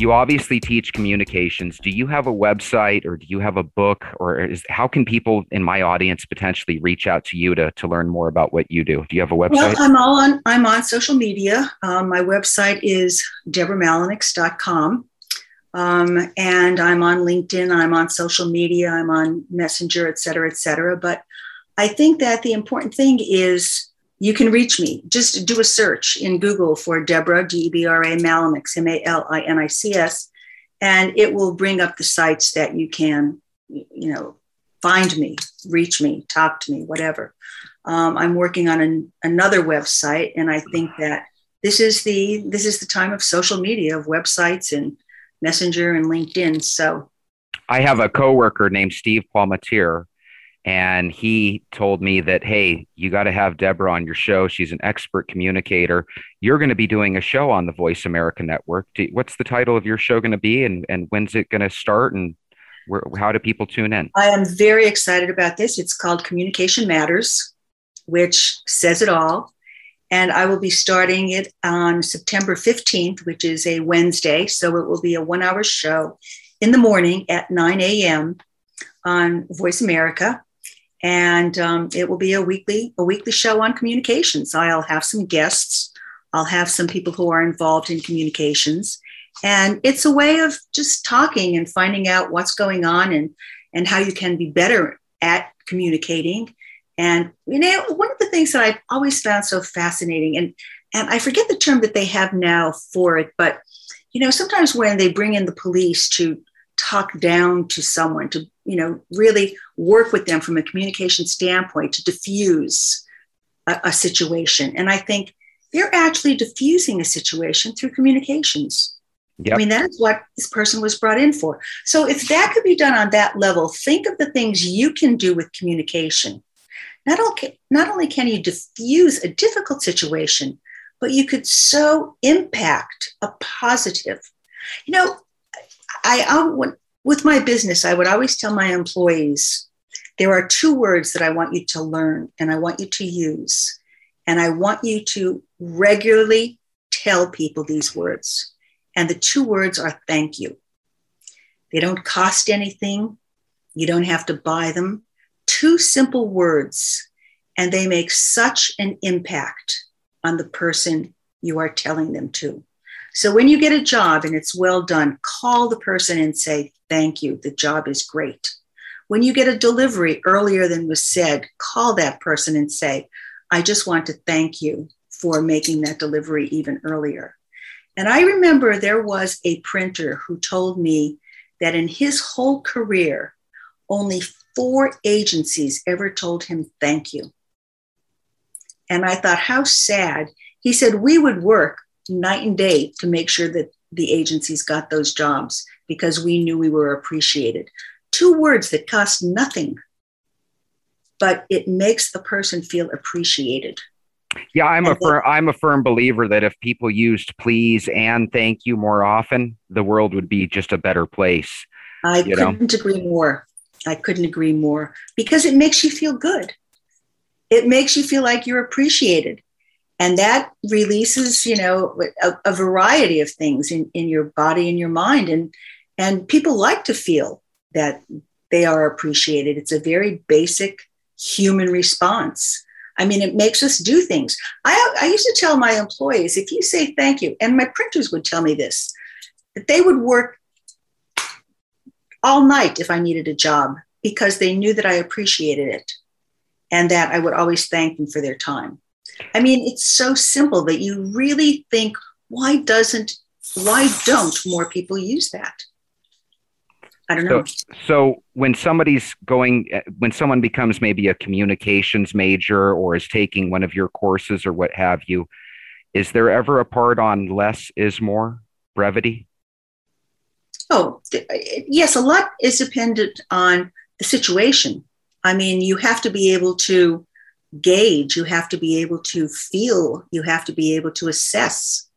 you obviously teach communications. Do you have a website or do you have a book or is, how can people in my audience potentially reach out to you to, to learn more about what you do? Do you have a website? Well, I'm all on, I'm on social media. Um, my website is debramalinics.com. Um, and I'm on LinkedIn, I'm on social media, I'm on Messenger, et cetera, et cetera. But I think that the important thing is you can reach me. Just do a search in Google for Debra, D E B R A Malinics, M A L I N I C S, and it will bring up the sites that you can, you know, find me, reach me, talk to me, whatever. Um, I'm working on an, another website, and I think that this is the this is the time of social media, of websites and Messenger and LinkedIn. So, I have a coworker named Steve Palmatier and he told me that hey you got to have debra on your show. She's an expert communicator. You're going to be doing a show on the voice america network. Do, what's the title of your show going to be and, and when's it going to start and where, how do people tune in? I am very excited about this. It's called communication matters which says it all. And i will be starting it on september 15th which is a wednesday. So it will be a one hour show in the morning at 9 a.m on voice america and um, it will be a weekly a weekly show on communications. I'll have some guests. I'll have some people who are involved in communications, and it's a way of just talking and finding out what's going on and and how you can be better at communicating. And you know, one of the things that I've always found so fascinating, and and I forget the term that they have now for it, but you know, sometimes when they bring in the police to talk down to someone to you know really work with them from a communication standpoint to diffuse a, a situation and i think they're actually diffusing a situation through communications Yep. I mean, that's what this person was brought in for. So, if that could be done on that level, think of the things you can do with communication. Not only, not only can you diffuse a difficult situation, but you could so impact a positive. You know, I, I with my business, I would always tell my employees there are two words that I want you to learn and I want you to use. And I want you to regularly tell people these words. And the two words are thank you. They don't cost anything, you don't have to buy them. Two simple words, and they make such an impact on the person you are telling them to. So when you get a job and it's well done, call the person and say, Thank you. The job is great. When you get a delivery earlier than was said, call that person and say, I just want to thank you for making that delivery even earlier. And I remember there was a printer who told me that in his whole career, only four agencies ever told him thank you. And I thought, how sad. He said, we would work night and day to make sure that the agencies got those jobs because we knew we were appreciated. Two words that cost nothing, but it makes the person feel appreciated. Yeah, I'm and a fir- I'm a firm believer that if people used please and thank you more often, the world would be just a better place. I couldn't know? agree more. I couldn't agree more because it makes you feel good. It makes you feel like you're appreciated and that releases you know a, a, variety of things in, in your body and your mind. And and people like to feel that they are appreciated. It's a very basic human response. I mean it makes us do things. I, I used to tell my employees if you say thank you and my printers would tell me this that they would work all night if i needed a job because they knew that i appreciated it and that i would always thank them for their time I mean, it's so simple that you really think, why doesn't, why don't more people use that? I don't know. So, so when somebody's going, eh, when someone becomes maybe a communications major or is taking one of your courses or what have you, is there ever a part on less is more, brevity? Oh, eh, yes, a lot is dependent on the situation. I mean, you have to be able to gauge, you have to be able to feel, you have to be able to assess.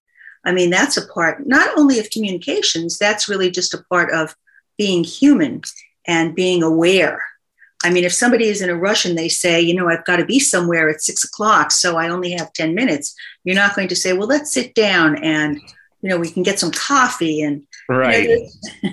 I mean, that's a part not only of communications, that's really just a part of being human and being aware. I mean, if somebody is in a rush and they say, you know, I've got to be somewhere at six o'clock, so I only have 10 minutes, you're not going to say, well, let's sit down and, you know, we can get some coffee and. Right. You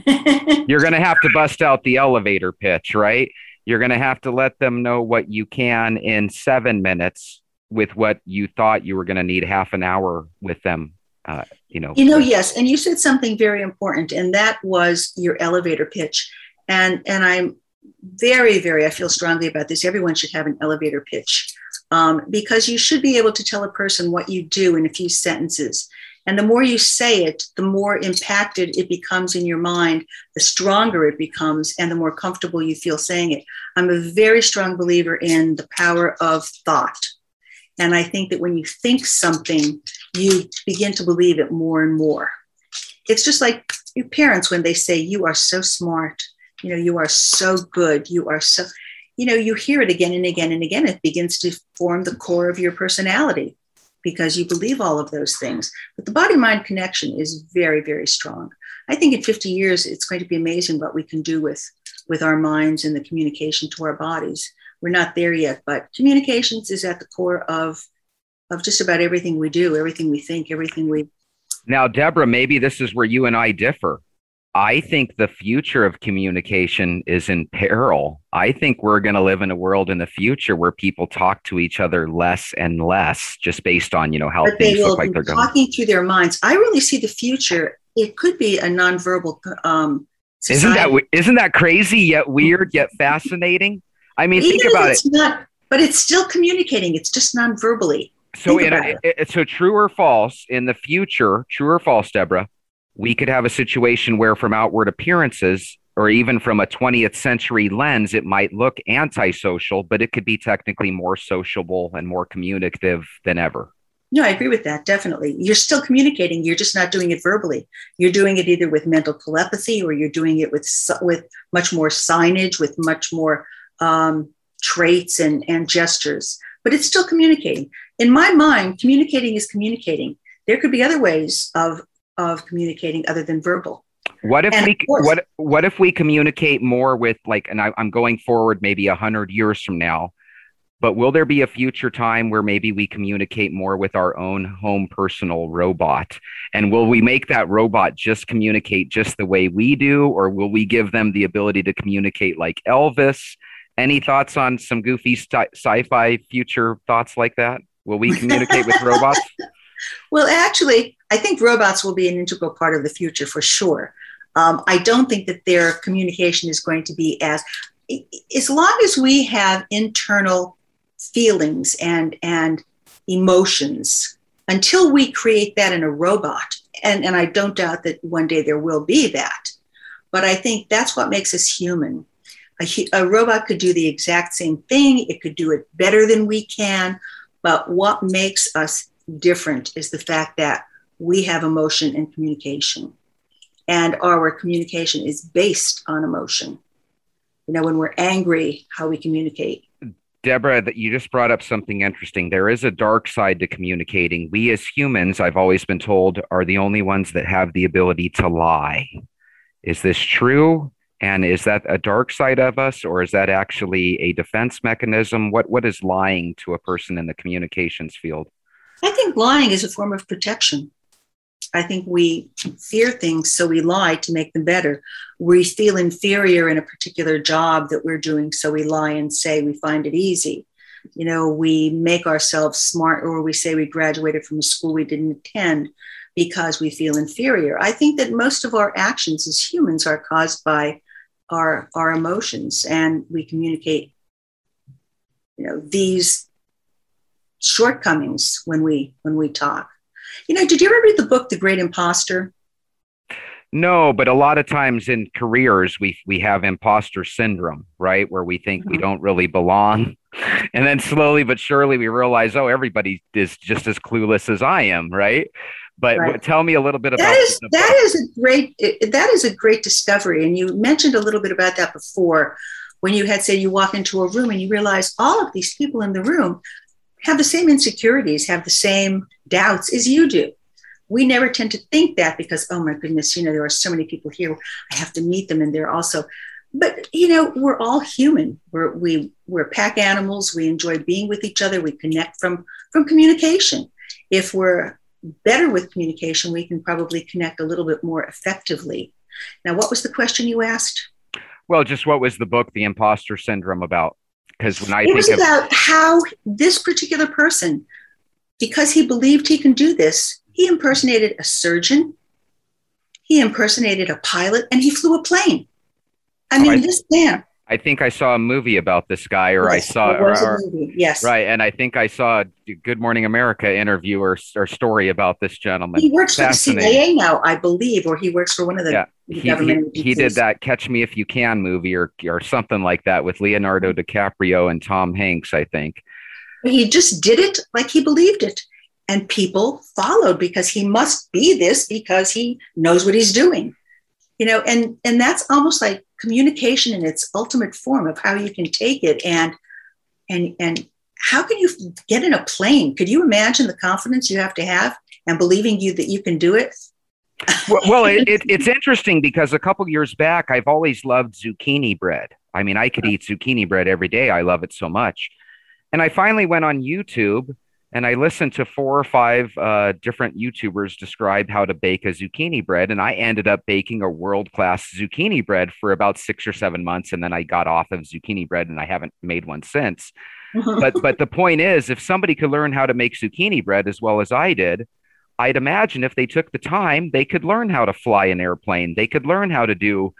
know, [laughs] you're going to have to bust out the elevator pitch, right? You're going to have to let them know what you can in seven minutes with what you thought you were going to need half an hour with them. Uh, you know. You know, yes, and you said something very important, and that was your elevator pitch. And and I'm very, very, I feel strongly about this. Everyone should have an elevator pitch um, because you should be able to tell a person what you do in a few sentences. And the more you say it, the more impacted it becomes in your mind, the stronger it becomes, and the more comfortable you feel saying it. I'm a very strong believer in the power of thought. And I think that when you think something, you begin to believe it more and more. It's just like your parents when they say, You are so smart you know you are so good you are so you know you hear it again and again and again it begins to form the core of your personality because you believe all of those things. But the body mind connection is very very strong. I think in 50 years it's going to be amazing what we can do with with our minds and the communication to our bodies. We're not there yet but communications is at the core of of just about everything we do everything we think everything we now debra maybe this is where you and i differ I think the future of communication is in peril. I think we're going to live in a world in the future where people talk to each other less and less, just based on you know how but things look like they're going. talking through their minds. I really see the future. It could be a nonverbal. Um, Isn't that isn't that crazy yet weird yet fascinating? I mean, think Even if about it. it's Not, but it's still communicating. It's just non-verbally. So, think in a, it- so true or false in the future, true or false, Debra, we could have a situation where, from outward appearances, or even from a 20th century lens, it might look antisocial, but it could be technically more sociable and more communicative than ever. No, I agree with that. Definitely, you're still communicating. You're just not doing it verbally. You're doing it either with mental telepathy, or you're doing it with with much more signage, with much more um, traits and and gestures. But it's still communicating. In my mind, communicating is communicating. There could be other ways of of communicating other than verbal. What if And we course- what what if we communicate more with like, and I, I'm going forward maybe a hundred years from now, but will there be a future time where maybe we communicate more with our own home personal robot? And will we make that robot just communicate just the way we do, or will we give them the ability to communicate like Elvis? Any thoughts on some goofy sci- sci-fi future thoughts like that? Will we communicate with [laughs] robots? Well, actually, I think robots will be an integral part of the future for sure. Um, I don't think that their communication is going to be as, as long as we have internal feelings and and emotions. Until we create that in a robot, and and I don't doubt that one day there will be that, but I think that's what makes us human. A, a robot could do the exact same thing. It could do it better than we can. But what makes us different is the fact that we have emotion and communication. And our communication is based on emotion. You know, when we're angry, how we communicate. Deborah, that you just brought up something interesting. There is a dark side to communicating. We as humans, I've always been told, are the only ones that have the ability to lie. Is this true? And is that a dark side of us, or is that actually a defense mechanism? What what is lying to a person in the communications field? I think lying is a form of protection. I think we fear things, so we lie to make them better. We feel inferior in a particular job that we're doing, so we lie and say we find it easy. You know, we make ourselves smart, or we say we graduated from a school we didn't attend because we feel inferior. I think that most of our actions as humans are caused by our, our emotions, and we communicate, you know, these shortcomings when we when we talk. You know, did you ever read the book The Great Imposter? No, but a lot of times in careers we we have imposter syndrome, right? Where we think we Mhm. don't really belong. [laughs] And then slowly but surely we realize, oh, everybody is just as clueless as I am, right? But Right. tell me a little bit about That is that book. a great that is a great discovery, and you mentioned a little bit about that before. when you had, say, you walk into a room and you realize all of these people in the room have the same insecurities, have the same doubts as you do. We never tend to think that because, oh my goodness, you know, there are so many people here. I have to meet them, and they're also. But you know, we're all human. We're we we're pack animals. We enjoy being with each other. We connect from from communication. If we're better with communication, we can probably connect a little bit more effectively. Now, what was the question you asked? Well, just what was the book, The Imposter Syndrome, about? Because when I it think was of about how this particular person, because he believed he can do this, he impersonated a surgeon, he impersonated a pilot, and he flew a plane. I oh, mean, I- this man. I think I saw a movie about this guy, or Yes, I saw, a or- yes. right, and I think I saw a Good Morning America interview or, or story about this gentleman. He works for the CIA now, I believe, or he works for one of the Yeah, He, government he, he did that Catch Me If You Can movie or or something like that with Leonardo DiCaprio and Tom Hanks, I think. He just did it like he believed it. And people followed because he must be this because he knows what he's doing. You know, and and that's almost like communication in its ultimate form of how you can take it and and and how can you get in a plane? Could you imagine the confidence you have to have and believing you that you can do it? well, well it, it, [laughs] it's interesting because a couple years back, I've always loved zucchini bread. I mean, I could eat zucchini bread every day. I love it so much. And I finally went on YouTube and I listened to four or five uh, different YouTubers describe how to bake a zucchini bread. And I ended up baking a world class zucchini bread for about six or seven months. And then I got off of zucchini bread and I haven't made one since. but [laughs] but the point is, if somebody could learn how to make zucchini bread as well as I did, I'd imagine if they took the time, they could learn how to fly an airplane. They could learn how to do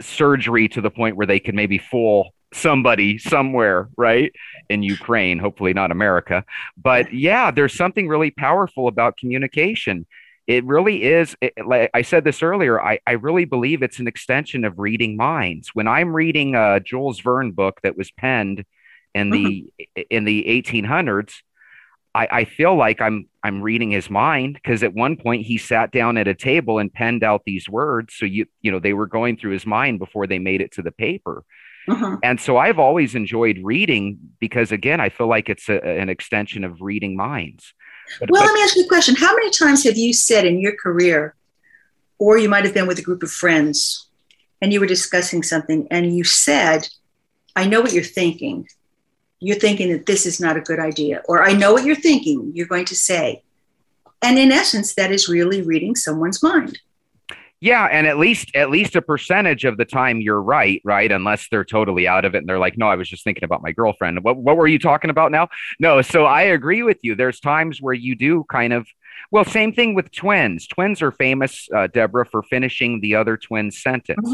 surgery to the point where they could maybe fool somebody somewhere, right? In Ukraine, hopefully not America. But yeah, there's something really powerful about communication. It really is. It, like I said this earlier, I, I really believe it's an extension of reading minds. When I'm reading a Jules Verne book that was penned in the mm-hmm. in the 1800s, I, I feel like I'm I'm reading his mind because at one point he sat down at a table and penned out these words. So you you know they were going through his mind before they made it to the paper. Mhm. And so I've always enjoyed reading because again I feel like it's a, an extension of reading minds. But, Well, but- let me ask you a question. How many times have you said in your career, or you might have been with a group of friends and you were discussing something and you said, I know what you're thinking. You're thinking that this is not a good idea, or I know what you're thinking, you're going to say. And in essence, that is really reading someone's mind. Yeah, and at least at least a percentage of the time you're right, right? Unless they're totally out of it and they're like, "No, I was just thinking about my girlfriend." What what were you talking about now? No, so I agree with you. There's times where you do kind of well, same thing with twins. Twins are famous, uh, Debra, for finishing the other twin's sentence.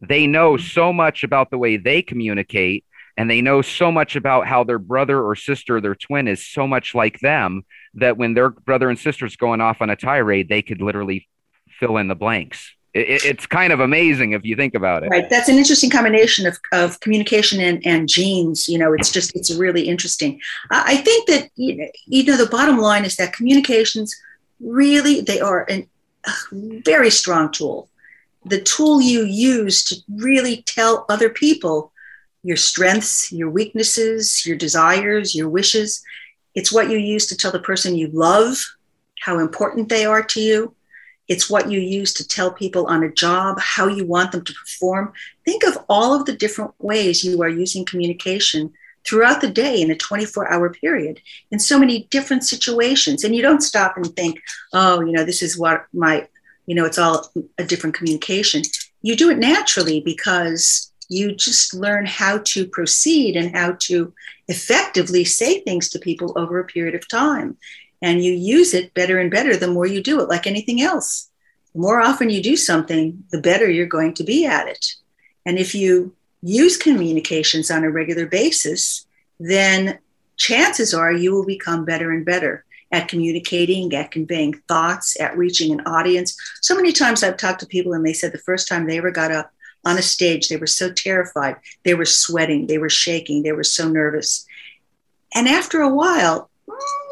They know so much about the way they communicate, and they know so much about how their brother or sister, their twin, is so much like them that when their brother and sister's going off on a tirade, they could literally fill in the blanks. It, it- it's kind of amazing if you think about it. Right. That's an interesting combination of, of communication and, and genes. You know, it's just, it's really interesting. I, I think that, you know, you know, the bottom line is that communications really, they are a very strong tool. The tool you use to really tell other people your strengths, your weaknesses, your desires, your wishes. It's what you use to tell the person you love how important they are to you. It's what you use to tell people on a job how you want them to perform. Think of all of the different ways you are using communication throughout the day in a 24 hour period in so many different situations. And you don't stop and think, oh, you know, this is what my, you know, it's all a different communication. You do it naturally because you just learn how to proceed and how to effectively say things to people over a period of time and you use it better and better the more you do it, like anything else. The more often you do something, the better you're going to be at it. And if you use communications on a regular basis, then chances are you will become better and better at communicating, at conveying thoughts, at reaching an audience. So many times I've talked to people and they said the first time they ever got up on a stage, they were so terrified, they were sweating, they were shaking, they were so nervous. And after a while,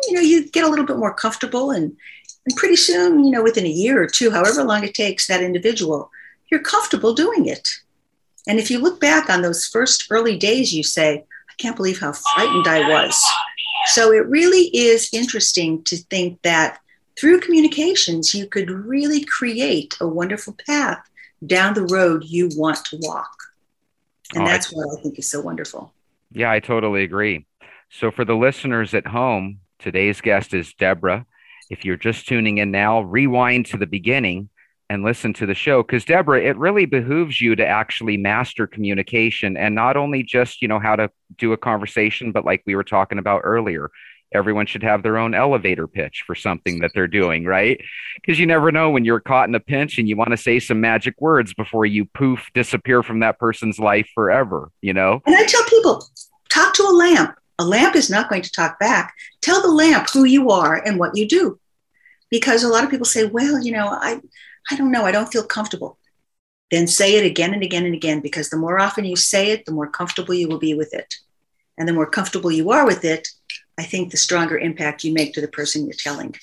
you know, you get a little bit more comfortable and, and pretty soon, you know, within a year or two, however long it takes that individual, you're comfortable doing it. And if you look back on those first early days, you say, I can't believe how frightened I was. So it really is interesting to think that through communications, you could really create a wonderful path down the road you want to walk. And oh, that's I, what I think is so wonderful. Yeah, I totally agree. So, for the listeners at home, today's guest is Debra. If you're just tuning in now, rewind to the beginning and listen to the show because debra it really behooves you to actually master communication and not only just you know how to do a conversation but like we were talking about earlier everyone should have their own elevator pitch for something that they're doing right? Because you never know when you're caught in a pinch and you want to say some magic words before you poof disappear from that person's life forever you know? And i tell people talk to a lamp a lamp is not going to talk back. Tell the lamp who you are and what you do. Because a lot of people say, well, you know, I, I don't know, I don't feel comfortable. Then say it again and again and again, because the more often you say it, the more comfortable you will be with it. And the more comfortable you are with it, I think the stronger impact you make to the person you're telling.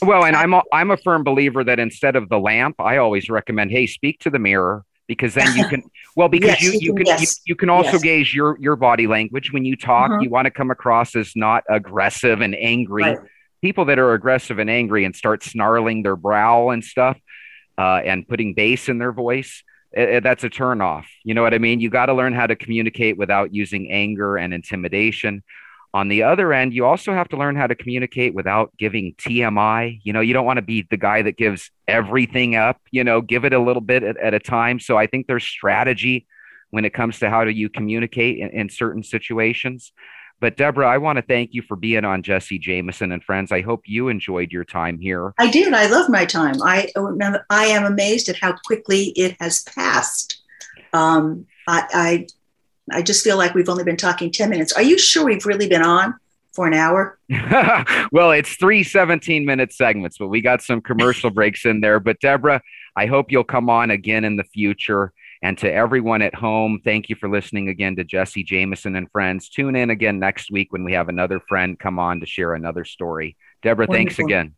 Well, and I'm a, I'm a firm believer that instead of the lamp, I always recommend, hey, speak to the mirror because then you can [laughs] well because yes, you, you, can, yes. you, you, can also yes. gauge your your body language when you talk mm-hmm. you want to come across as not aggressive and angry right. people that are aggressive and angry and start snarling their brow and stuff uh, and putting bass in their voice it, it, that's a turn off you know what i mean you got to learn how to communicate without using anger and intimidation on the other end, you also have to learn how to communicate without giving TMI. You know, you don't want to be the guy that gives everything up, you know, give it a little bit at, at a time. So I think there's strategy when it comes to how do you communicate in, in certain situations. But Debra, I want to thank you for being on Jesse Jameson and Friends. I hope you enjoyed your time here. I did. I love my time. I I am amazed at how quickly it has passed. Um, I, I I just feel like we've only been talking 10 minutes. Are you sure we've really been on for an hour? [laughs] well, it's three 17 minute segments, but we got some commercial breaks in there. But Debra, I hope you'll come on again in the future. And to everyone at home, thank you for listening again to Jesse Jameson and friends. Tune in again next week when we have another friend come on to share another story. Debra, Wonderful. thanks again.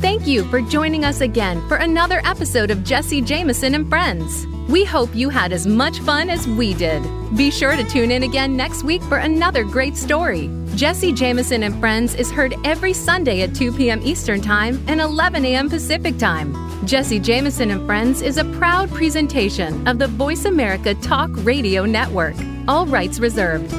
Thank you for joining us again for another episode of Jesse Jameson and Friends. We hope you had as much fun as we did. Be sure to tune in again next week for another great story. Jesse Jameson and Friends is heard every Sunday at 2 p.m. Eastern Time and 11 a.m. Pacific Time. Jesse Jameson and Friends is a proud presentation of the Voice America Talk Radio Network. All rights reserved.